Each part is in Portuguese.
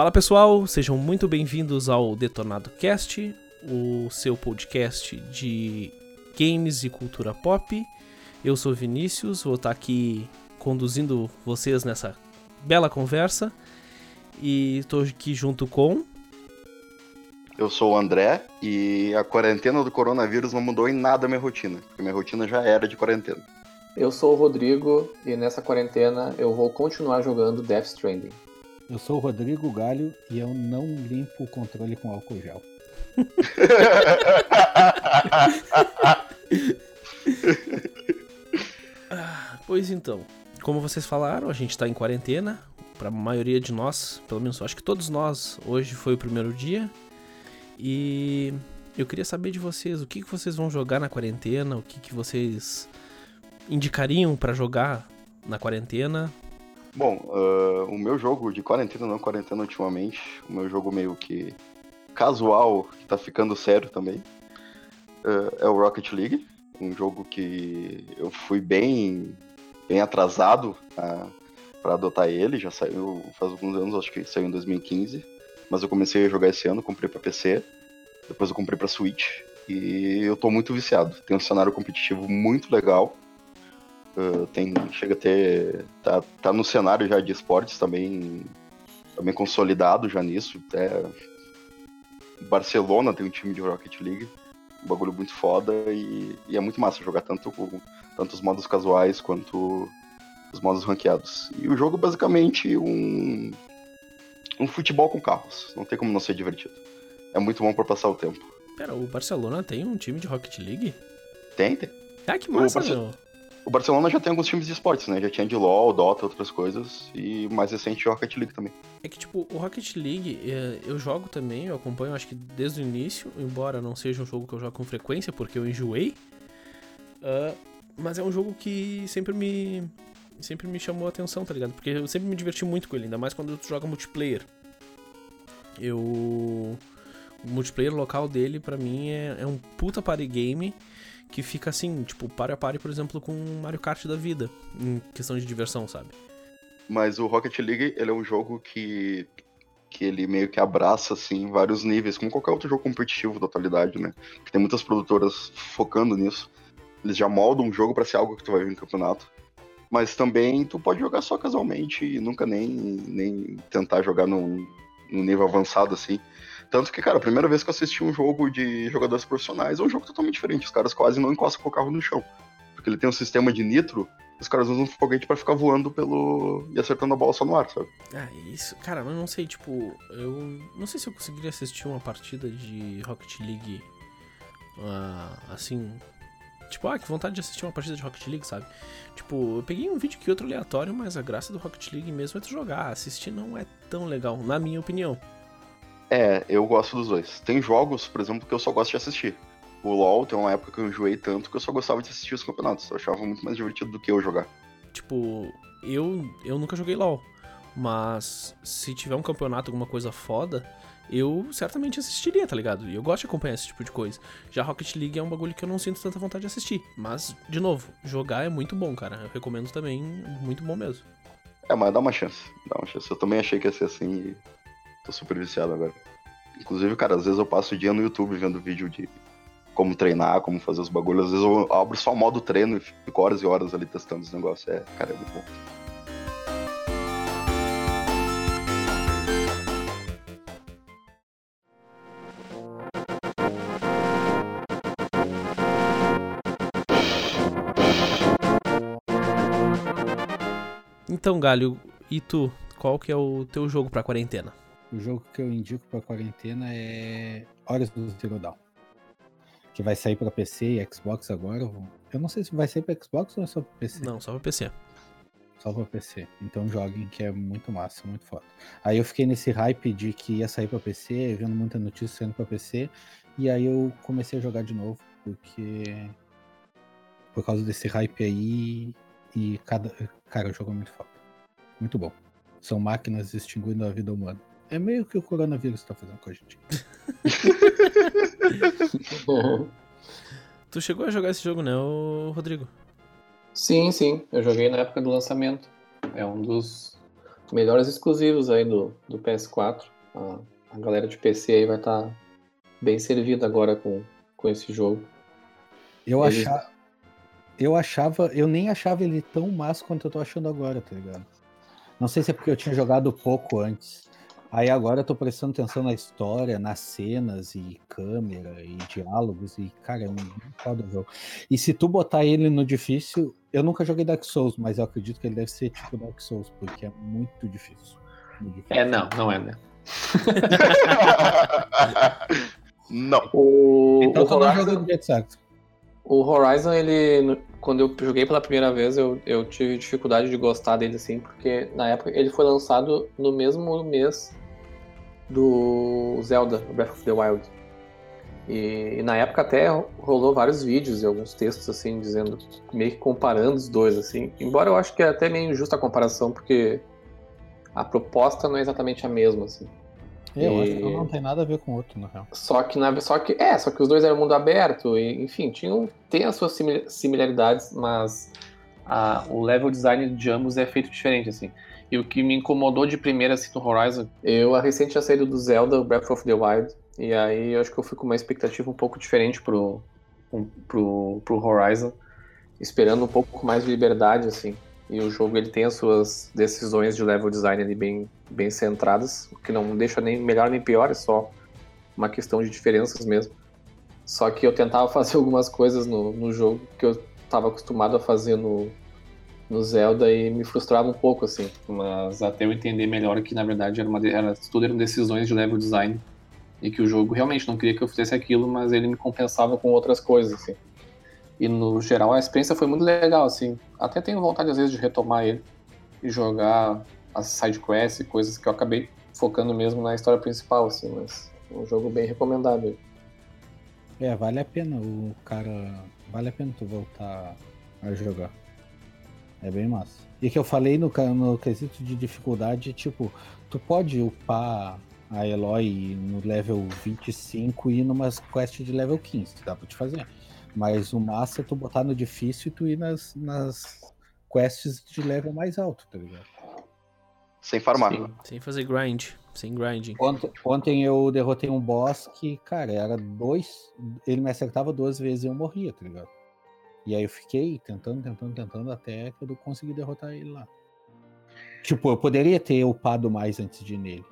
fala pessoal, sejam muito bem-vindos ao Detonado Cast, o seu podcast de games e cultura pop. Eu sou Vinícius, vou estar aqui conduzindo vocês nessa bela conversa e estou aqui junto com. Eu sou o André e a quarentena do coronavírus não mudou em nada a minha rotina, porque minha rotina já era de quarentena. Eu sou o Rodrigo e nessa quarentena eu vou continuar jogando Death Stranding. Eu sou o Rodrigo Galho e eu não limpo o controle com álcool gel. Ah, pois então, como vocês falaram, a gente tá em quarentena. Pra maioria de nós, pelo menos acho que todos nós, hoje foi o primeiro dia. E eu queria saber de vocês, o que, que vocês vão jogar na quarentena, o que, que vocês indicariam pra jogar na quarentena. Bom, uh, o meu jogo de quarentena, não quarentena ultimamente, o meu jogo meio que casual, que tá ficando sério também, uh, é o Rocket League. Um jogo que eu fui bem, bem atrasado uh, para adotar ele, já saiu faz alguns anos, acho que saiu em 2015. Mas eu comecei a jogar esse ano, comprei para PC, depois eu comprei para Switch e eu tô muito viciado. Tem um cenário competitivo muito legal. Uh, tem, chega a ter. Tá, tá no cenário já de esportes também, também consolidado já nisso. É, Barcelona tem um time de Rocket League, um bagulho muito foda e, e é muito massa jogar tanto, tanto os modos casuais quanto os modos ranqueados. E o jogo é basicamente um, um futebol com carros, não tem como não ser divertido. É muito bom para passar o tempo. Pera, o Barcelona tem um time de Rocket League? Tem, tem. Ah, que massa, o, Barce meu. O Barcelona já tem alguns times de esportes, né? Já tinha de LoL, Dota, outras coisas, e mais recente Rocket League também. É que, tipo, o Rocket League, é, eu jogo também, eu acompanho acho que desde o início, embora não seja um jogo que eu jogo com frequência, porque eu enjoei. Uh, mas é um jogo que sempre me. Sempre me chamou a atenção, tá ligado? Porque eu sempre me diverti muito com ele, ainda mais quando tu joga multiplayer. Eu. O multiplayer local dele, pra mim, é, é um puta party game que fica assim, tipo, pare a pare, por exemplo, com Mario Kart da vida, em questão de diversão, sabe? Mas o Rocket League, ele é um jogo que, que ele meio que abraça, assim, vários níveis, como qualquer outro jogo competitivo da atualidade, né? Porque tem muitas produtoras focando nisso. Eles já moldam um jogo para ser algo que tu vai ver em campeonato. Mas também tu pode jogar só casualmente e nunca nem, nem tentar jogar num, num nível avançado, assim. Tanto que, cara, a primeira vez que eu assisti um jogo de jogadores profissionais é um jogo totalmente diferente. Os caras quase não encostam com o carro no chão. Porque ele tem um sistema de nitro, os caras usam um foguete pra ficar voando pelo. e acertando a bola só no ar, sabe? Ah, isso. Cara, eu não sei, tipo, eu. Não sei se eu conseguiria assistir uma partida de Rocket League. Uh, assim. Tipo, ah, que vontade de assistir uma partida de Rocket League, sabe? Tipo, eu peguei um vídeo aqui outro aleatório, mas a graça do Rocket League mesmo é tu jogar. Assistir não é tão legal, na minha opinião. É, eu gosto dos dois. Tem jogos, por exemplo, que eu só gosto de assistir. O LoL tem uma época que eu enjoei tanto que eu só gostava de assistir os campeonatos. Eu achava muito mais divertido do que eu jogar. Tipo, eu, eu nunca joguei LoL. Mas se tiver um campeonato, alguma coisa foda, eu certamente assistiria, tá ligado? E eu gosto de acompanhar esse tipo de coisa. Já Rocket League é um bagulho que eu não sinto tanta vontade de assistir. Mas, de novo, jogar é muito bom, cara. Eu recomendo também, muito bom mesmo. É, mas dá uma chance. Dá uma chance. Eu também achei que ia ser assim tô super viciado agora. Inclusive, cara, às vezes eu passo o dia no YouTube vendo vídeo de como treinar, como fazer os bagulhos. Às vezes eu abro só o modo treino e fico horas e horas ali testando os negócios. É, cara, é muito bom. Então, Galho, e tu? Qual que é o teu jogo pra quarentena? O jogo que eu indico pra quarentena é Horas do Zero Dawn. Que vai sair pra PC e Xbox agora. Eu não sei se vai sair pra Xbox ou é só pra PC. Não, só pra PC. Só pra PC. Então joguem que é muito massa, muito foda. Aí eu fiquei nesse hype de que ia sair pra PC, vendo muita notícia saindo pra PC. E aí eu comecei a jogar de novo, porque. Por causa desse hype aí. E cada. Cara, o jogo é muito foda. Muito bom. São máquinas extinguindo a vida humana. É meio que o coronavírus tá fazendo com a gente. Tu chegou a jogar esse jogo, né, Rodrigo? Sim, sim. Eu joguei na época do lançamento. É um dos, melhores exclusivos aí do, do PS4. A, a galera de PC aí vai estar tá bem servida agora com, com esse jogo. Eu, Eles... achava, eu achava, eu nem achava ele tão massa quanto eu tô achando agora, tá ligado? Não sei se é porque eu tinha jogado pouco antes. Aí agora eu tô prestando atenção na história, nas cenas e câmera e diálogos e, cara, é um foda jogo. E se tu botar ele no difícil, eu nunca joguei Dark Souls, mas eu acredito que ele deve ser tipo Dark Souls, porque é muito difícil. Muito difícil. É, não, não é, né? não. O, então o tu não jogou do jeito certo. O Horizon, ele. Quando eu joguei pela primeira vez, eu, eu tive dificuldade de gostar dele, assim, porque na época ele foi lançado no mesmo mês do Zelda, Breath of the Wild. E, e, na época até rolou vários vídeos e alguns textos assim dizendo meio que comparando os dois assim. Embora eu acho que é até meio injusta a comparação porque a proposta não é exatamente a mesma assim. É, eu e... acho que não tem nada a ver com o outro, na real. Só que, na, só que, é, só que os dois eram mundo aberto, e, enfim, tinham, tem as suas similaridades, mas a, o level design de ambos é feito diferente, assim. E o que me incomodou de primeira, assim, no Horizon, eu recente tinha saído do Zelda, Breath of the Wild, e aí eu acho que eu fui com uma expectativa um pouco diferente pro, pro, pro Horizon, esperando um pouco mais de liberdade, assim. E o jogo ele tem as suas decisões de level design ali bem, bem centradas, o que não deixa nem melhor nem pior, é só uma questão de diferenças mesmo. Só que eu tentava fazer algumas coisas no, no jogo que eu estava acostumado a fazer no, no Zelda e me frustrava um pouco, assim. Mas até eu entender melhor que, na verdade, era uma, era, tudo eram decisões de level design e que o jogo realmente não queria que eu fizesse aquilo, mas ele me compensava com outras coisas, assim. E, no geral, a experiência foi muito legal, assim. Até tenho vontade, às vezes, de retomar ele e jogar as side quests e coisas que eu acabei focando mesmo na história principal, assim, mas é um jogo bem recomendado. É, vale a pena o cara... Vale a pena tu voltar a jogar. É bem massa. E que eu falei no, no quesito de dificuldade, tipo, tu pode upar a Eloy no level 25 e ir numa quest de level 15, dá pra te fazer. Mas o massa é tu botar no difícil e tu ir nas, nas quests de level mais alto, tá ligado? Sem farmar. Sim, sem fazer grind, sem grinding. Ontem, ontem, eu derrotei um boss que, cara, era dois. Ele me acertava duas vezes e eu morria, tá ligado? E aí eu fiquei tentando, tentando, tentando até que eu consegui derrotar ele lá. Tipo, eu poderia ter upado mais antes de ir nele.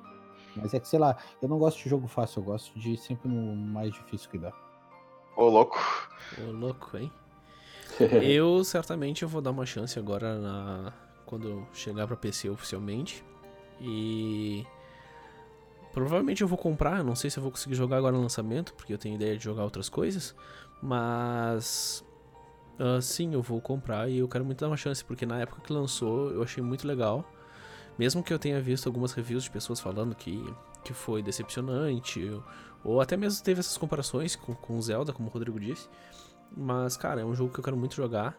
Mas é que, sei lá, eu não gosto de jogo fácil, eu gosto de ir sempre no mais difícil que dá. Ô, louco. Ô, louco, hein? eu certamente eu vou dar uma chance agora na quando chegar para PC oficialmente. E provavelmente eu vou comprar, não sei se eu vou conseguir jogar agora no lançamento, porque eu tenho ideia de jogar outras coisas, mas Uh, sim, eu vou comprar e eu quero muito dar uma chance, porque na época que lançou eu achei muito legal. Mesmo que eu tenha visto algumas reviews de pessoas falando que, que foi decepcionante, ou até mesmo teve essas comparações com, com Zelda, como o Rodrigo disse. Mas, cara, é um jogo que eu quero muito jogar.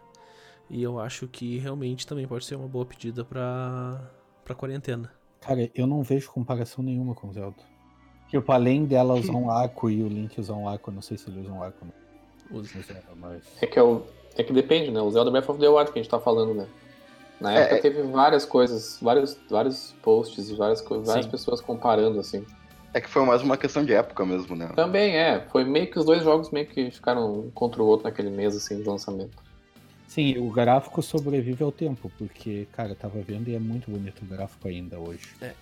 E eu acho que realmente também pode ser uma boa pedida pra, pra quarentena. Cara, eu não vejo comparação nenhuma com Zelda. Tipo, além dela usar um arco e o Link usar um arco, eu não sei se ele usa um arco. Usa. Mas... É que é o, é que depende, né? O Zelda Breath of the Wild que a gente tá falando, né? Na época é, teve várias coisas, vários, vários posts e várias, várias pessoas comparando, assim. É que foi mais uma questão de época mesmo, né? Também é. Foi meio que os dois jogos meio que ficaram um contra o outro naquele mês, assim, de lançamento. Sim, o gráfico sobrevive ao tempo, porque, cara, eu tava vendo e é muito bonito o gráfico ainda hoje. É.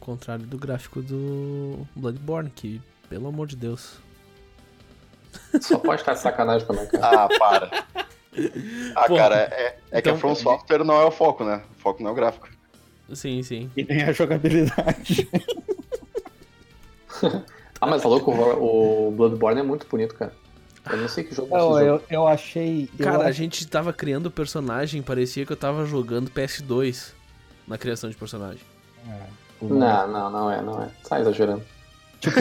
Contrário do gráfico do Bloodborne, que, pelo amor de Deus, só pode estar de sacanagem também, cara. Ah, para. Ah, Pô, cara, é, é então, que a From Software não é o foco, né? O foco não é o gráfico. Sim, sim. E nem a jogabilidade. ah, mas falou que o, Bloodborne é muito bonito, cara. Eu não sei que jogo não, eu, eu achei. Cara, eu a gente tava criando o personagem, parecia que eu tava jogando PS2 na criação de personagem. É, não, não, não é, não é. Tá exagerando. Tipo,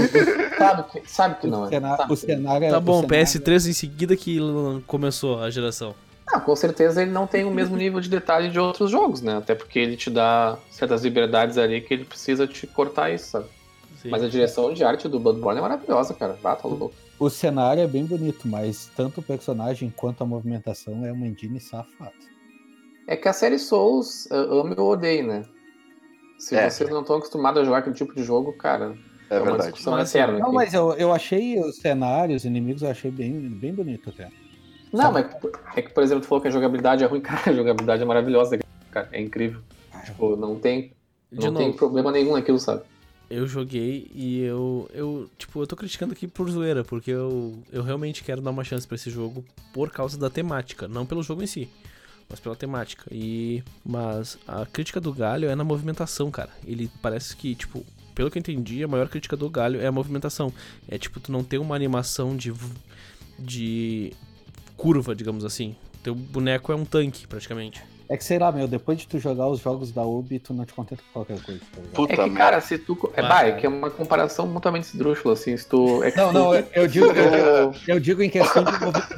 sabe, que, sabe que não é. Cenário, o cenário Tá bom, cenário... PS3 em seguida que começou a geração. Ah, com certeza ele não tem o mesmo nível de detalhe de outros jogos, né? Até porque ele te dá certas liberdades ali que ele precisa te cortar isso, sabe? Sim. Mas a direção de arte do Bloodborne é maravilhosa, cara. Ah, tá louco. O cenário é bem bonito, mas tanto o personagem quanto a movimentação é uma engine safada. É que a série Souls, amo ou odeio, né? Se É. vocês não estão acostumados a jogar aquele tipo de jogo, cara, É é, uma verdade. discussão eterna. Não, aqui. mas eu, eu achei os cenários, os inimigos, eu achei bem, bem bonito até. Não, mas é que, por exemplo, tu falou que a jogabilidade é ruim, cara, a jogabilidade é maravilhosa, cara, é incrível. Tipo, não tem, De não tem novo, problema nenhum naquilo, sabe? eu joguei e eu, eu, tipo, eu tô criticando aqui por zoeira, porque eu, eu realmente quero dar uma chance pra esse jogo por causa da temática, não pelo jogo em si, mas pela temática. E mas a crítica do Galho é na movimentação, cara. Ele parece que, tipo, pelo que eu entendi, a maior crítica do Galho é a movimentação. É tipo tu não ter uma animação de de curva, digamos assim. Teu boneco é um tanque, praticamente. É que sei lá, meu, depois de tu jogar os jogos da Ubi, tu não te contenta com qualquer coisa. Tá? Puta É que, merda. cara, se tu. É, Ah, bah, é que é uma comparação mutuamente esdrúxula, assim, se tu. É que Não, se não, tu- eu, digo, eu, tu- eu digo em questão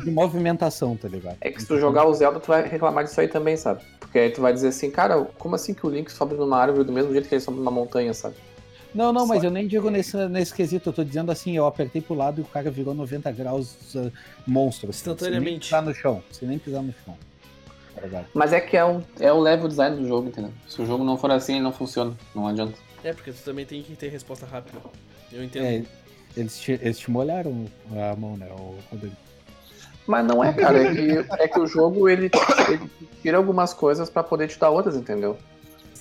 de movimentação, tá ligado? É que se tu jogar o Zelda, tu vai reclamar disso aí também, sabe? Porque aí tu vai dizer assim, cara, como assim que o Link sobe numa árvore do mesmo jeito que ele sobe numa montanha, sabe? Não, não, mas eu nem digo nesse, nesse quesito, eu tô dizendo assim, eu apertei pro lado e o cara virou 90 graus uh, monstro. assim, Instantaneamente. Pisar no chão, sem nem pisar no chão. Ligado? Mas é que é o, é o level design do jogo, entendeu? Se o jogo não for assim, ele não funciona. Não adianta. É, porque tu também tem que ter resposta rápida. Eu entendo. É, eles te, eles te molharam a mão, né, o Rodrigo? Mas não é, cara. É que, é que o jogo, ele, ele tira algumas coisas pra poder te dar outras, entendeu?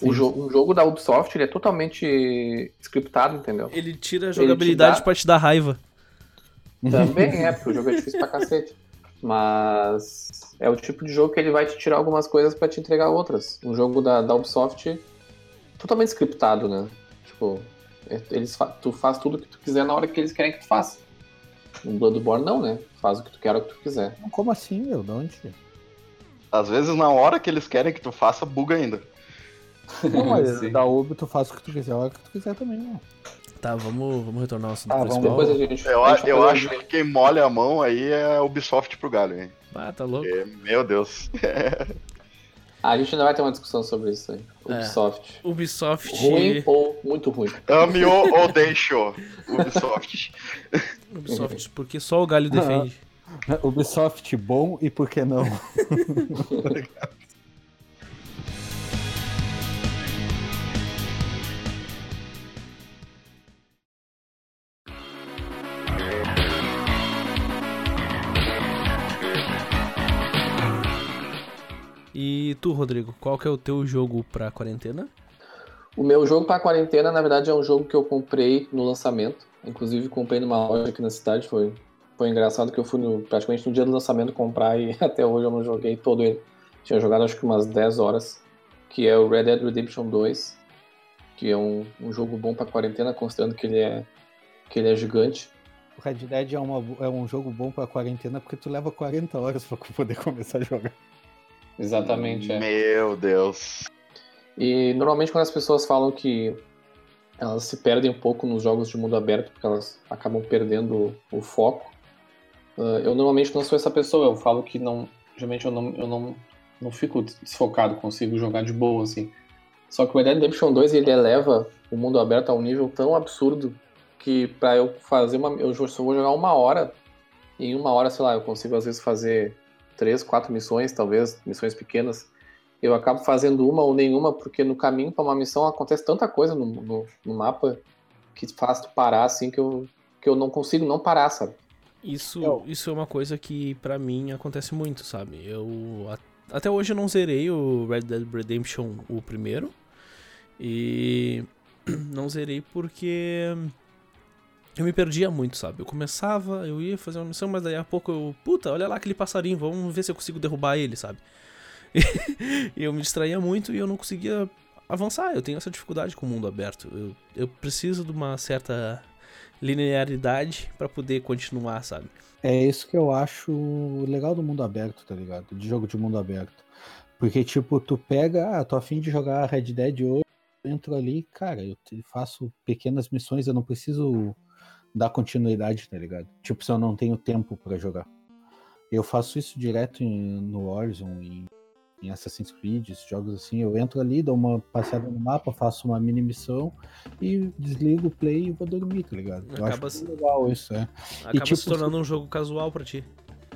O, jo um jogo da Ubisoft, ele é totalmente scriptado, entendeu? Ele tira a te jogabilidade dá- pra te dar raiva. Também é, porque o jogo é difícil pra cacete. Mas é o tipo de jogo que ele vai te tirar algumas coisas pra te entregar outras. Um jogo da, da Ubisoft totalmente scriptado, né? Tipo, é- eles fa- tu faz tudo o que tu quiser na hora que eles querem que tu faça. No Bloodborne não, né? Faz o que tu quer, o que tu quiser. Como assim, meu? De onde? Às vezes, na hora que eles querem que tu faça, buga ainda. Não, mas Sim. da Ubi tu faz o que tu quiser, a hora que tu quiser também, não. Tá, vamos, vamos retornar ao assunto vamos- principal. Depois a gente. Eu, a gente eu acho que quem molha a mão aí é a Ubisoft pro galho, hein? Ah, tá louco. Porque, meu Deus. Ah, a gente ainda vai ter uma discussão sobre isso aí. É. Ubisoft. Ubisoft. Ruim ou muito ruim? Ame ou ou deixe o Ubisoft. Ubisoft, porque só o galho defende. Ubisoft bom e por que não? E tu, Rodrigo, qual que é o teu jogo pra quarentena? O meu jogo pra quarentena, na verdade, é um jogo que eu comprei no lançamento. Inclusive, comprei numa loja aqui na cidade. Foi, foi engraçado que eu fui no- praticamente no dia do lançamento comprar e até hoje eu não joguei todo ele. Tinha jogado acho que umas 10 horas. Que é o Red Dead Redemption 2. Que é um, um jogo bom pra quarentena, considerando que ele é, que ele é gigante. O Red Dead é, uma, é um jogo bom pra quarentena porque tu leva 40 horas pra poder começar a jogar. Exatamente, é. Meu Deus. E normalmente quando as pessoas falam que elas se perdem um pouco nos jogos de mundo aberto, porque elas acabam perdendo o foco, ah, eu normalmente não sou essa pessoa. Eu falo que não. Geralmente eu não, eu não, não fico desfocado, consigo jogar de boa, assim. Só que o Red Dead Redemption 2 ele eleva o mundo aberto a um nível tão absurdo que pra eu fazer uma. Eu só vou jogar uma hora. E em uma hora, sei lá, eu consigo às vezes fazer três, quatro missões, talvez, missões pequenas eu acabo fazendo uma ou nenhuma, porque no caminho para uma missão acontece tanta coisa no, no, no mapa que faz tu parar assim que eu, que eu não consigo não parar, sabe? Isso, Eu- isso é uma coisa que pra mim acontece muito, sabe? Eu até hoje eu não zerei o Red Dead Redemption o primeiro. E não zerei porque eu me perdia muito, sabe? Eu começava, eu ia fazer uma missão, mas daí a pouco eu, puta, olha lá aquele passarinho, vamos ver se eu consigo derrubar ele, sabe? E eu me distraía muito e eu não conseguia avançar. Eu tenho essa dificuldade com o mundo aberto. Eu, eu preciso de uma certa linearidade pra poder continuar, sabe? É isso que eu acho legal do mundo aberto, tá ligado? De jogo de mundo aberto. Porque, tipo, tu pega, ah, tô afim de jogar Red Dead hoje, entro ali, cara, eu faço pequenas missões, eu não preciso dar continuidade, tá ligado? Tipo, se eu não tenho tempo pra jogar. Eu faço isso direto em- no Horizon, em, em Assassin's Creed, esses jogos assim. Eu entro ali, dou uma passeada no mapa, faço uma mini missão e desligo o play e vou dormir, tá ligado? Eu Acaba acho se- legal isso, é. Acaba tipo, se tornando um jogo casual pra ti.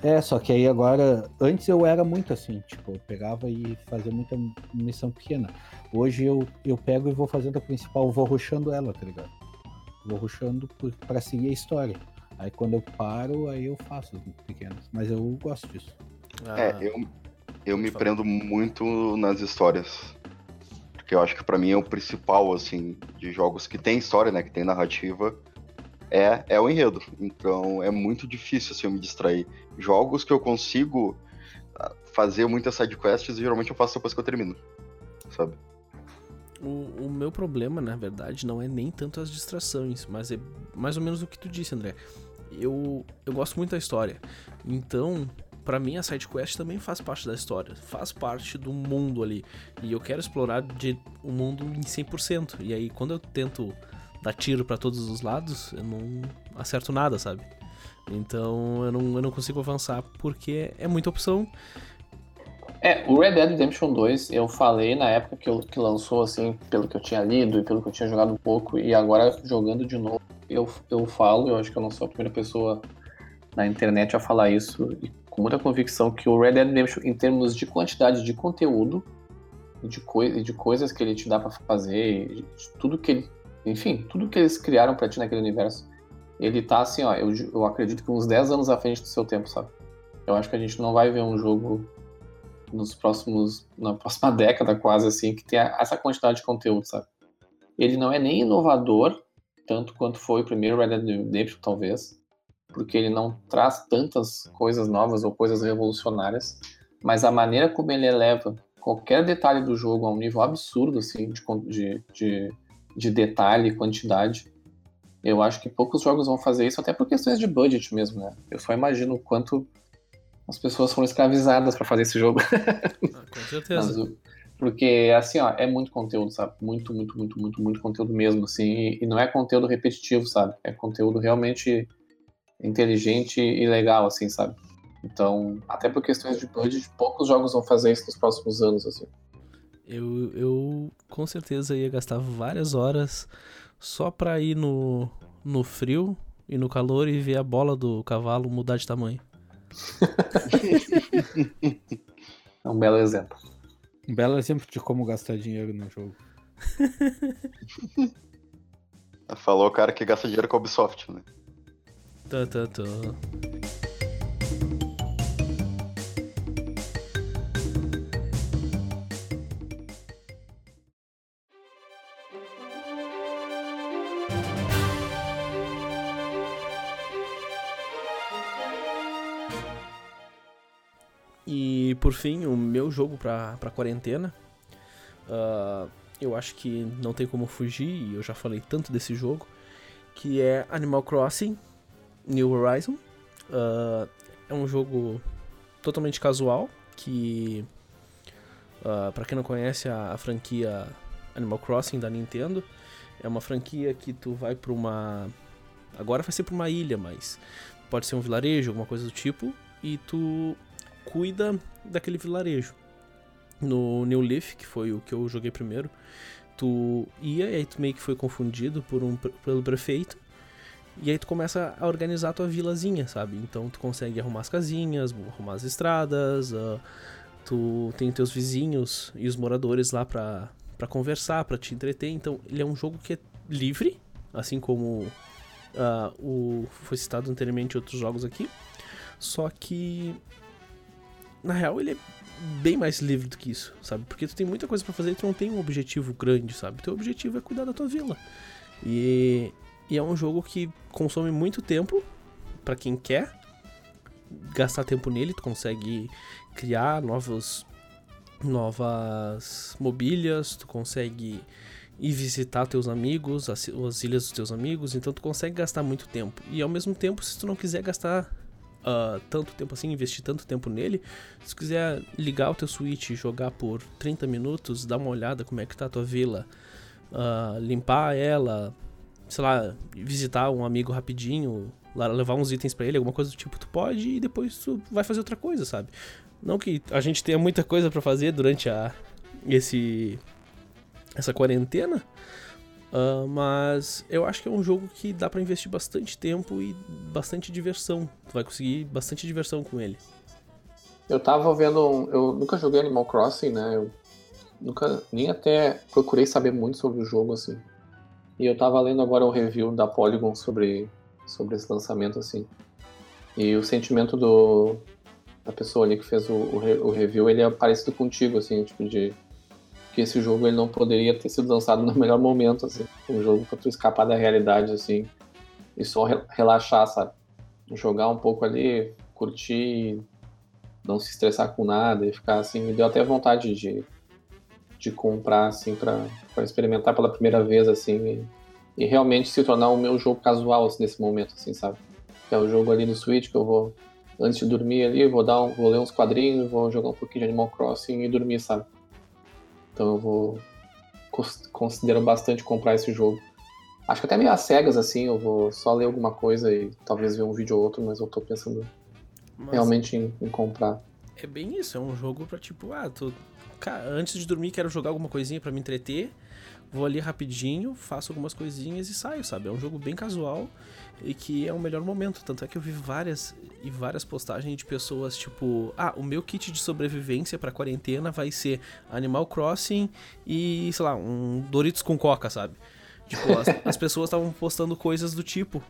É, só que aí agora, antes eu era muito assim, tipo, eu pegava e fazia muita missão pequena. Hoje eu, eu pego e vou fazendo a principal, vou ruxando ela, tá ligado? Vou ruxando pra seguir a história. Aí quando eu paro, aí eu faço as pequenas. Mas eu gosto disso. Ah, é, eu, eu me prendo muito nas histórias. Porque eu acho que para mim é o principal, assim, de jogos que tem história, né? Que tem narrativa é, é o enredo. Então é muito difícil assim, eu me distrair. Jogos que eu consigo ah, fazer muitas sidequests, geralmente eu faço depois que eu termino. Sabe? O, o, meu problema, na verdade, não é nem tanto as distrações, mas é mais ou menos o que tu disse, André. Eu, eu gosto muito da história. Então, para mim, a sidequest também faz parte da história, faz parte do mundo ali. E eu quero explorar de, o mundo em 100%. E aí, quando eu tento dar tiro para todos os lados, eu não acerto nada, sabe? Então eu não, eu não consigo avançar porque é muita opção. É, o Red Dead Redemption 2, eu falei na época que, eu, que lançou, assim, pelo que eu tinha lido e pelo que eu tinha jogado um pouco, e agora jogando de novo, eu, eu falo, eu acho que eu não sou a primeira pessoa na internet a falar isso, e com muita convicção, que o Red Dead Redemption, em termos de quantidade de conteúdo, de, coi de coisas que ele te dá para fazer, tudo que ele enfim, tudo que eles criaram para ti naquele universo, ele tá assim, ó, eu, eu acredito que uns 10 anos à frente do seu tempo, sabe? Eu acho que a gente não vai ver um jogo nos próximos, na próxima década quase assim, que tenha essa quantidade de conteúdo, sabe? Ele não é nem inovador, tanto quanto foi o primeiro Red Dead Redemption, talvez, porque ele não traz tantas coisas novas ou coisas revolucionárias, mas a maneira como ele eleva qualquer detalhe do jogo a um nível absurdo, assim, de, de, de de detalhe e quantidade. Eu acho que poucos jogos vão fazer isso, até por questões de budget mesmo, né? Eu só imagino o quanto as pessoas foram escravizadas para fazer esse jogo. Ah, com certeza. Mas, porque, assim, ó, é muito conteúdo, sabe? Muito, muito, muito, muito, muito conteúdo mesmo, assim. E não é conteúdo repetitivo, sabe? É conteúdo realmente inteligente e legal, assim, sabe? Então, até por questões de budget, poucos jogos vão fazer isso nos próximos anos, assim. Eu, eu com certeza ia gastar várias horas só pra ir no, no frio e no calor e ver a bola do cavalo mudar de tamanho. é um belo exemplo. Um belo exemplo de como gastar dinheiro no jogo. Falou o cara que gasta dinheiro com a Ubisoft, né? Tá, tá, tá. Por fim, o meu jogo pra, pra quarentena. Uh, eu acho que não tem como fugir, e eu já falei tanto desse jogo. Que é Animal Crossing New Horizon. Uh, é um jogo totalmente casual. Que, uh, para quem não conhece a, a franquia Animal Crossing da Nintendo, é uma franquia que tu vai pra uma. Agora vai ser pra uma ilha, mas pode ser um vilarejo, alguma coisa do tipo. E tu cuida daquele vilarejo. No New Leaf, que foi o que eu joguei primeiro, tu ia e aí tu meio que foi confundido por um, pelo prefeito. E aí tu começa a organizar a tua vilazinha, sabe? Então tu consegue arrumar as casinhas, arrumar as estradas, uh, tu tem teus vizinhos e os moradores lá pra, pra conversar, pra te entreter. Então ele é um jogo que é livre, assim como uh, o foi citado anteriormente em outros jogos aqui. Só que na real, ele é bem mais livre do que isso, sabe? Porque tu tem muita coisa para fazer e tu não tem um objetivo grande, sabe? Teu objetivo é cuidar da tua vila. E, e é um jogo que consome muito tempo para quem quer gastar tempo nele, tu consegue criar novos novas mobílias, tu consegue ir visitar teus amigos, as, as ilhas dos teus amigos, então tu consegue gastar muito tempo. E ao mesmo tempo, se tu não quiser gastar uh, tanto tempo assim, investir tanto tempo nele, se quiser ligar o teu Switch e jogar por 30 minutos, dar uma olhada como é que tá a tua vila, uh, limpar ela, sei lá, visitar um amigo rapidinho, levar uns itens para ele, alguma coisa do tipo, tu pode e depois tu vai fazer outra coisa, sabe? Não que a gente tenha muita coisa para fazer durante a esse essa quarentena, Uh, mas eu acho que é um jogo que dá para investir bastante tempo e bastante diversão. Tu vai conseguir bastante diversão com ele. Eu tava vendo. Um, eu nunca joguei Animal Crossing, né? Eu nunca nem até procurei saber muito sobre o jogo, assim. E eu tava lendo agora o review da Polygon sobre, sobre esse lançamento, assim. E o sentimento do, da pessoa ali que fez o, o, o review, ele é parecido contigo, assim, tipo de que esse jogo ele não poderia ter sido lançado no melhor momento, assim. Um jogo pra tu escapar da realidade, assim, e só relaxar, sabe? Jogar um pouco ali, curtir, não se estressar com nada e ficar assim. Me deu até vontade de, de comprar, assim, pra, pra experimentar pela primeira vez, assim, e, e realmente se tornar o meu jogo casual, assim, nesse momento, assim, sabe? Que é o jogo ali no Switch que eu vou, antes de dormir ali, vou, dar um, vou ler uns quadrinhos, vou jogar um pouquinho de Animal Crossing e dormir, sabe? Então eu vou. Considero bastante comprar esse jogo. Acho que até meio às cegas, assim, eu vou só ler alguma coisa e talvez ver um vídeo ou outro, mas eu tô pensando mas realmente em, em, comprar. É bem isso, é um jogo pra tipo, ah, tô. Cara, antes de dormir quero jogar alguma coisinha para me entreter. Vou ali rapidinho, faço algumas coisinhas e saio, sabe? É um jogo bem casual e que é o melhor momento. Tanto é que eu vi várias e várias postagens de pessoas tipo: Ah, o meu kit de sobrevivência pra quarentena vai ser Animal Crossing e, sei lá, um Doritos com Coca, sabe? Tipo, as, as pessoas estavam postando coisas do tipo.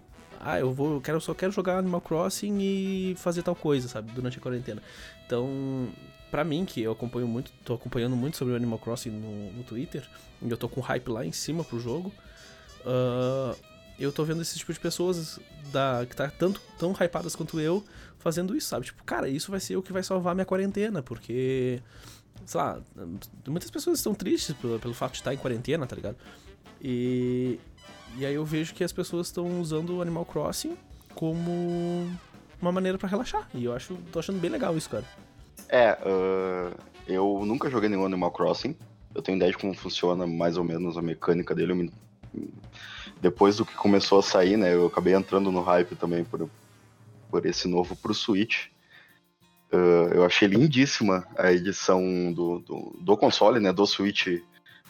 Ah, eu vou, quero, só quero jogar Animal Crossing e fazer tal coisa, sabe? Durante a quarentena. Então, pra mim, que eu acompanho muito, tô acompanhando muito sobre o Animal Crossing no, no Twitter, e eu tô com hype lá em cima pro jogo. Uh, eu tô vendo esse tipo de pessoas da, que tá tanto, tão hypadas quanto eu fazendo isso, sabe? Tipo, cara, isso vai ser o que vai salvar minha quarentena, porque. Sei lá, muitas pessoas estão tristes pelo, pelo fato de estar em quarentena, tá ligado? E. E aí eu vejo que as pessoas estão usando o Animal Crossing como uma maneira para relaxar. E eu acho, tô achando bem legal isso, cara. É, uh, eu nunca joguei nenhum Animal Crossing. Eu tenho ideia de como funciona mais ou menos a mecânica dele. Me depois do que começou a sair, né, eu acabei entrando no hype também por, por esse novo pro Switch. Uh, eu achei lindíssima a edição do, do, do, console, né, do Switch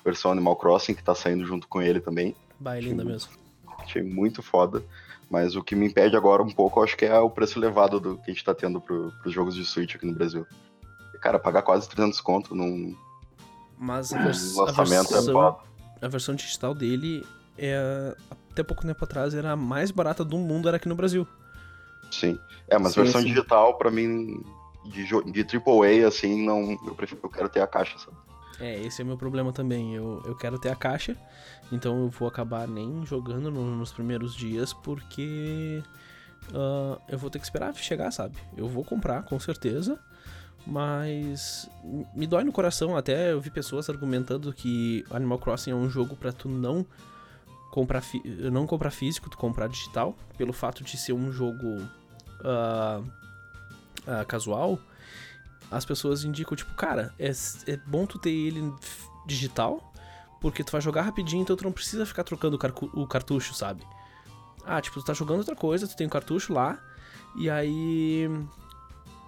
versão Animal Crossing, que tá saindo junto com ele também. Bah, é linda mesmo. Achei muito foda. Mas o que me impede agora um pouco, acho que é o preço elevado do que a gente tá tendo pro, pros jogos de Switch aqui no Brasil. Cara, pagar quase 300 conto num, Mas a, vers lançamento a é versão, é a versão digital dele é, até pouco tempo atrás era a mais barata do mundo, era aqui no Brasil. Sim. É, mas sim, versão sim. digital, para mim, de, de AAA, assim, não. Eu, prefiro, eu quero ter a caixa, sabe? É, esse é o meu problema também. Eu, eu quero ter a caixa, então eu vou acabar nem jogando no, nos primeiros dias, porque uh, eu vou ter que esperar chegar, sabe? Eu vou comprar, com certeza, mas me dói no coração. Até eu vi pessoas argumentando que Animal Crossing é um jogo para tu não comprar não comprar físico, tu comprar digital, pelo fato de ser um jogo uh, uh, casual, as pessoas indicam, tipo, cara, é, é bom tu ter ele digital, porque tu vai jogar rapidinho, então tu não precisa ficar trocando o, o cartucho, sabe? Ah, tipo, tu tá jogando outra coisa, tu tem o um cartucho lá, e aí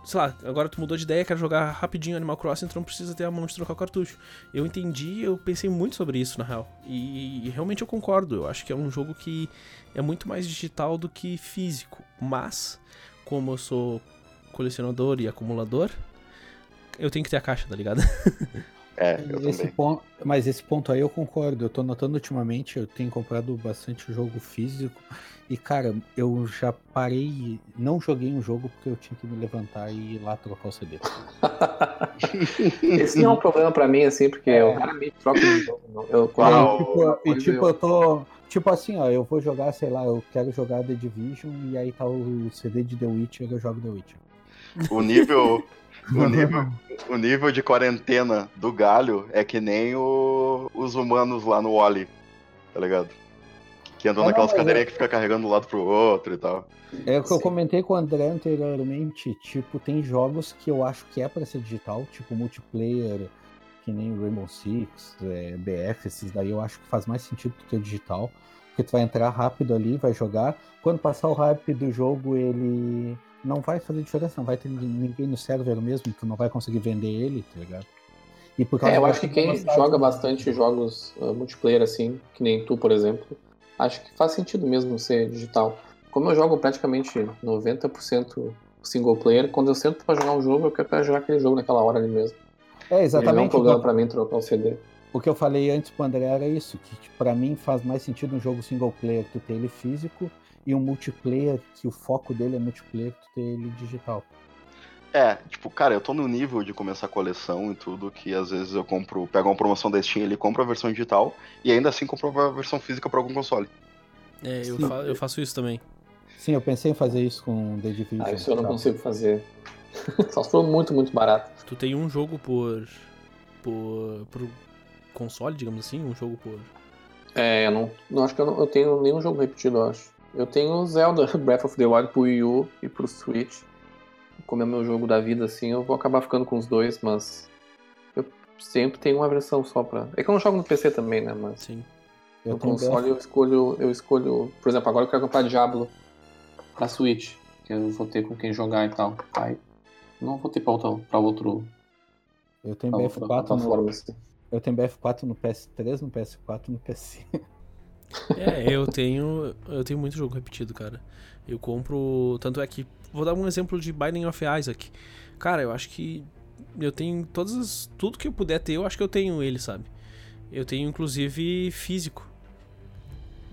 sei lá, agora tu mudou de ideia, quer jogar rapidinho Animal Crossing, tu não precisa ter a mão de trocar o cartucho. Eu entendi, eu pensei muito sobre isso, na real. E, e, realmente eu concordo, eu acho que é um jogo que é muito mais digital do que físico. Mas, como eu sou colecionador e acumulador, eu tenho que ter a caixa, tá ligado? É, eu esse também. Ponto, mas esse ponto aí eu concordo. Eu tô notando ultimamente, eu tenho comprado bastante jogo físico. E, cara, eu já parei. Não joguei um jogo porque eu tinha que me levantar e ir lá trocar o CD. Esse não é um problema pra mim, assim, porque é. eu raramente troco de jogo. Eu, quando, tipo, e tipo, eu tô. Tipo assim, ó, eu vou jogar, sei lá, eu quero jogar The Division e aí tá o CD de The Witcher, eu jogo The Witcher. O nível. O nível, o nível de quarentena do galho é que nem o, os humanos lá no Wally, tá ligado? Que andam é, naquelas cadeirinhas é... que fica carregando um lado pro outro e tal. É o que eu comentei com o André anteriormente, tipo, tem jogos que eu acho que é para ser digital, tipo multiplayer, que nem Rainbow Six, é, BF, esses daí eu acho que faz mais sentido tu ter digital, porque tu vai entrar rápido ali, vai jogar, quando passar o hype do jogo, ele não vai fazer diferença, não vai ter ninguém no server mesmo, tu não vai conseguir vender ele, tá ligado? E por causa É, eu acho que quem joga bastante jogos uh, multiplayer assim, que nem tu, por exemplo, acho que faz sentido mesmo ser digital. Como eu jogo praticamente 90% single player, quando eu sento pra jogar um jogo, eu quero jogar aquele jogo naquela hora ali mesmo. É, Não é um exatamente. problema o, que pra mim trocar o CD. o que eu falei antes pro André era isso, que pra mim faz mais sentido um jogo single player tu ter ele físico e um multiplayer que o foco dele é multiplayer tu ter ele digital. É, tipo, cara, eu tô no nível de começar a coleção e tudo, que às vezes eu compro, pego uma promoção da Steam, ele compra a versão digital e ainda assim compro a versão física pra algum console. É, eu, fa- eu faço isso também. Sim, eu pensei em fazer isso com The Division. Ah, isso eu não consigo fazer. Só se for muito, muito barato. Tu tem um jogo por. por. por console, digamos assim? Um jogo por. É, eu não, não acho que eu não eu tenho nenhum jogo repetido, eu acho. Eu tenho Zelda Breath of the Wild pro Wii U e pro Switch. Como é meu jogo da vida, assim, eu vou acabar ficando com os dois, mas eu sempre tenho uma versão só pra. É que eu não jogo no PC também, né? Mas Sim. Eu no console eu escolho, eu escolho. Por exemplo, agora eu quero comprar Diablo pra Switch, que eu vou ter com quem jogar e tal. Aí não vou ter pra, outra, pra outro Eu tenho pra outra BF4 plataforma. no, Assim. eu tenho BF4 no PS3, no PS4 no PC. É, eu tenho. Eu tenho muito jogo repetido, cara. Eu compro. Tanto é que. Vou dar um exemplo de Binding of Isaac. Cara, eu acho que. Eu tenho todas as. Tudo que eu puder ter, eu acho que eu tenho ele, sabe? Eu tenho inclusive físico.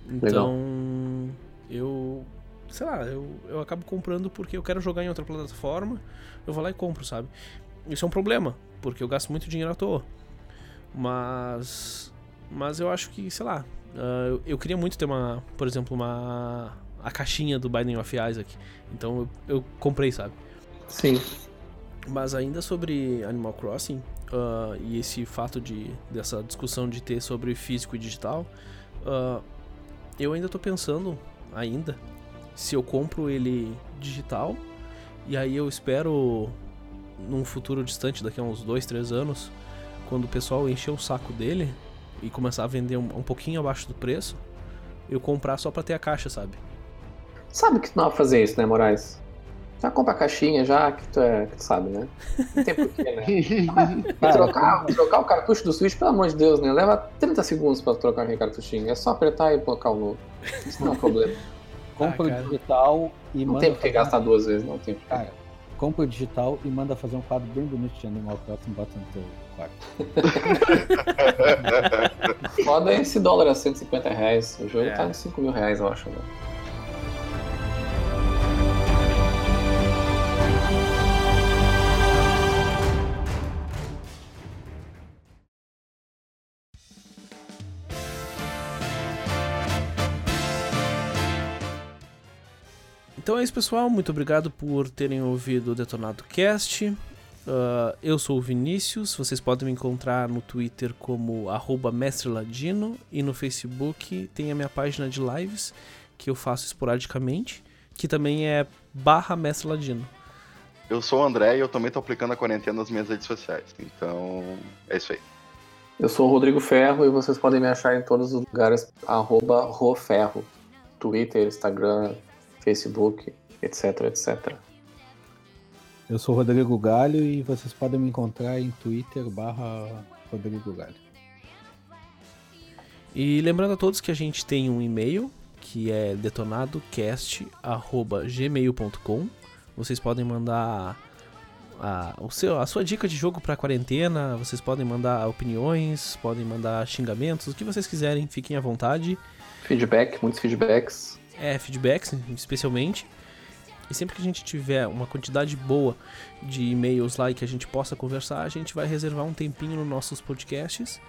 Então. Eu. Sei lá, eu, eu acabo comprando porque eu quero jogar em outra plataforma. Eu vou lá e compro, sabe? Isso é um problema, porque eu gasto muito dinheiro à toa. Mas. Mas eu acho que, sei lá. ah, eu, eu queria muito ter uma. Por exemplo, uma. A caixinha do Binding of Isaac. Então eu, eu comprei, sabe? Sim. Mas ainda sobre Animal Crossing ah, e esse fato de dessa discussão de ter sobre físico e digital, ah, eu ainda tô pensando ainda se eu compro ele digital e aí eu espero num futuro distante, daqui a uns 2, 3 anos, quando o pessoal encher o saco dele e começar a vender um, um pouquinho abaixo do preço, eu comprar só pra ter a caixa, sabe? Sabe que tu não vai fazer isso, né, Moraes? Já compra a caixinha, já que tu, é, que tu sabe, né? Não tem porquê, né? Trocar, trocar o cartucho do Switch, pelo amor de Deus, né? Leva 30 segundos pra trocar aquele cartuchinho. É só apertar e colocar o novo. Isso não é um problema. Compra Ah, o digital e Não manda. tem por que fazer- gastar duas vezes, não tem por que. Cara, compra o digital e manda fazer um quadro bem bonito de Animal Crossing e bota no teu quarto. Foda esse dólar a 150 reais. O jogo É. tá em 5 mil reais, eu acho. Né? Então é isso, pessoal. Muito obrigado por terem ouvido o Detonado Cast. Ah, eu sou o Vinícius. Vocês podem me encontrar no Twitter como arroba Mestre Ladino e no Facebook tem a minha página de lives que eu faço esporadicamente, que também é barra Mestre Ladino. Eu sou o André e eu também tô aplicando a quarentena nas minhas redes sociais. Então, é isso aí. Eu sou o Rodrigo Ferro e vocês podem me achar em todos os lugares, arroba Roferro. Twitter, Instagram, Facebook, etc, etc. Eu sou o Rodrigo Galho e vocês podem me encontrar em Twitter barra Rodrigo Galho. E lembrando a todos que a gente tem um e-mail que é detonadocast@gmail.com. Vocês podem mandar a, o seu, a sua dica de jogo para quarentena. Vocês podem mandar opiniões, podem mandar xingamentos, o que vocês quiserem. Fiquem à vontade. Feedback, muitos feedbacks. É, feedbacks, especialmente. E sempre que a gente tiver uma quantidade boa de e-mails lá e que a gente possa conversar, a gente vai reservar um tempinho nos nossos podcasts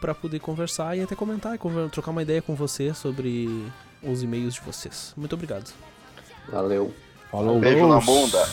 para poder conversar e até comentar e trocar uma ideia com você sobre os e-mails de vocês. Muito obrigado. Valeu. Falou! Beijo na bunda.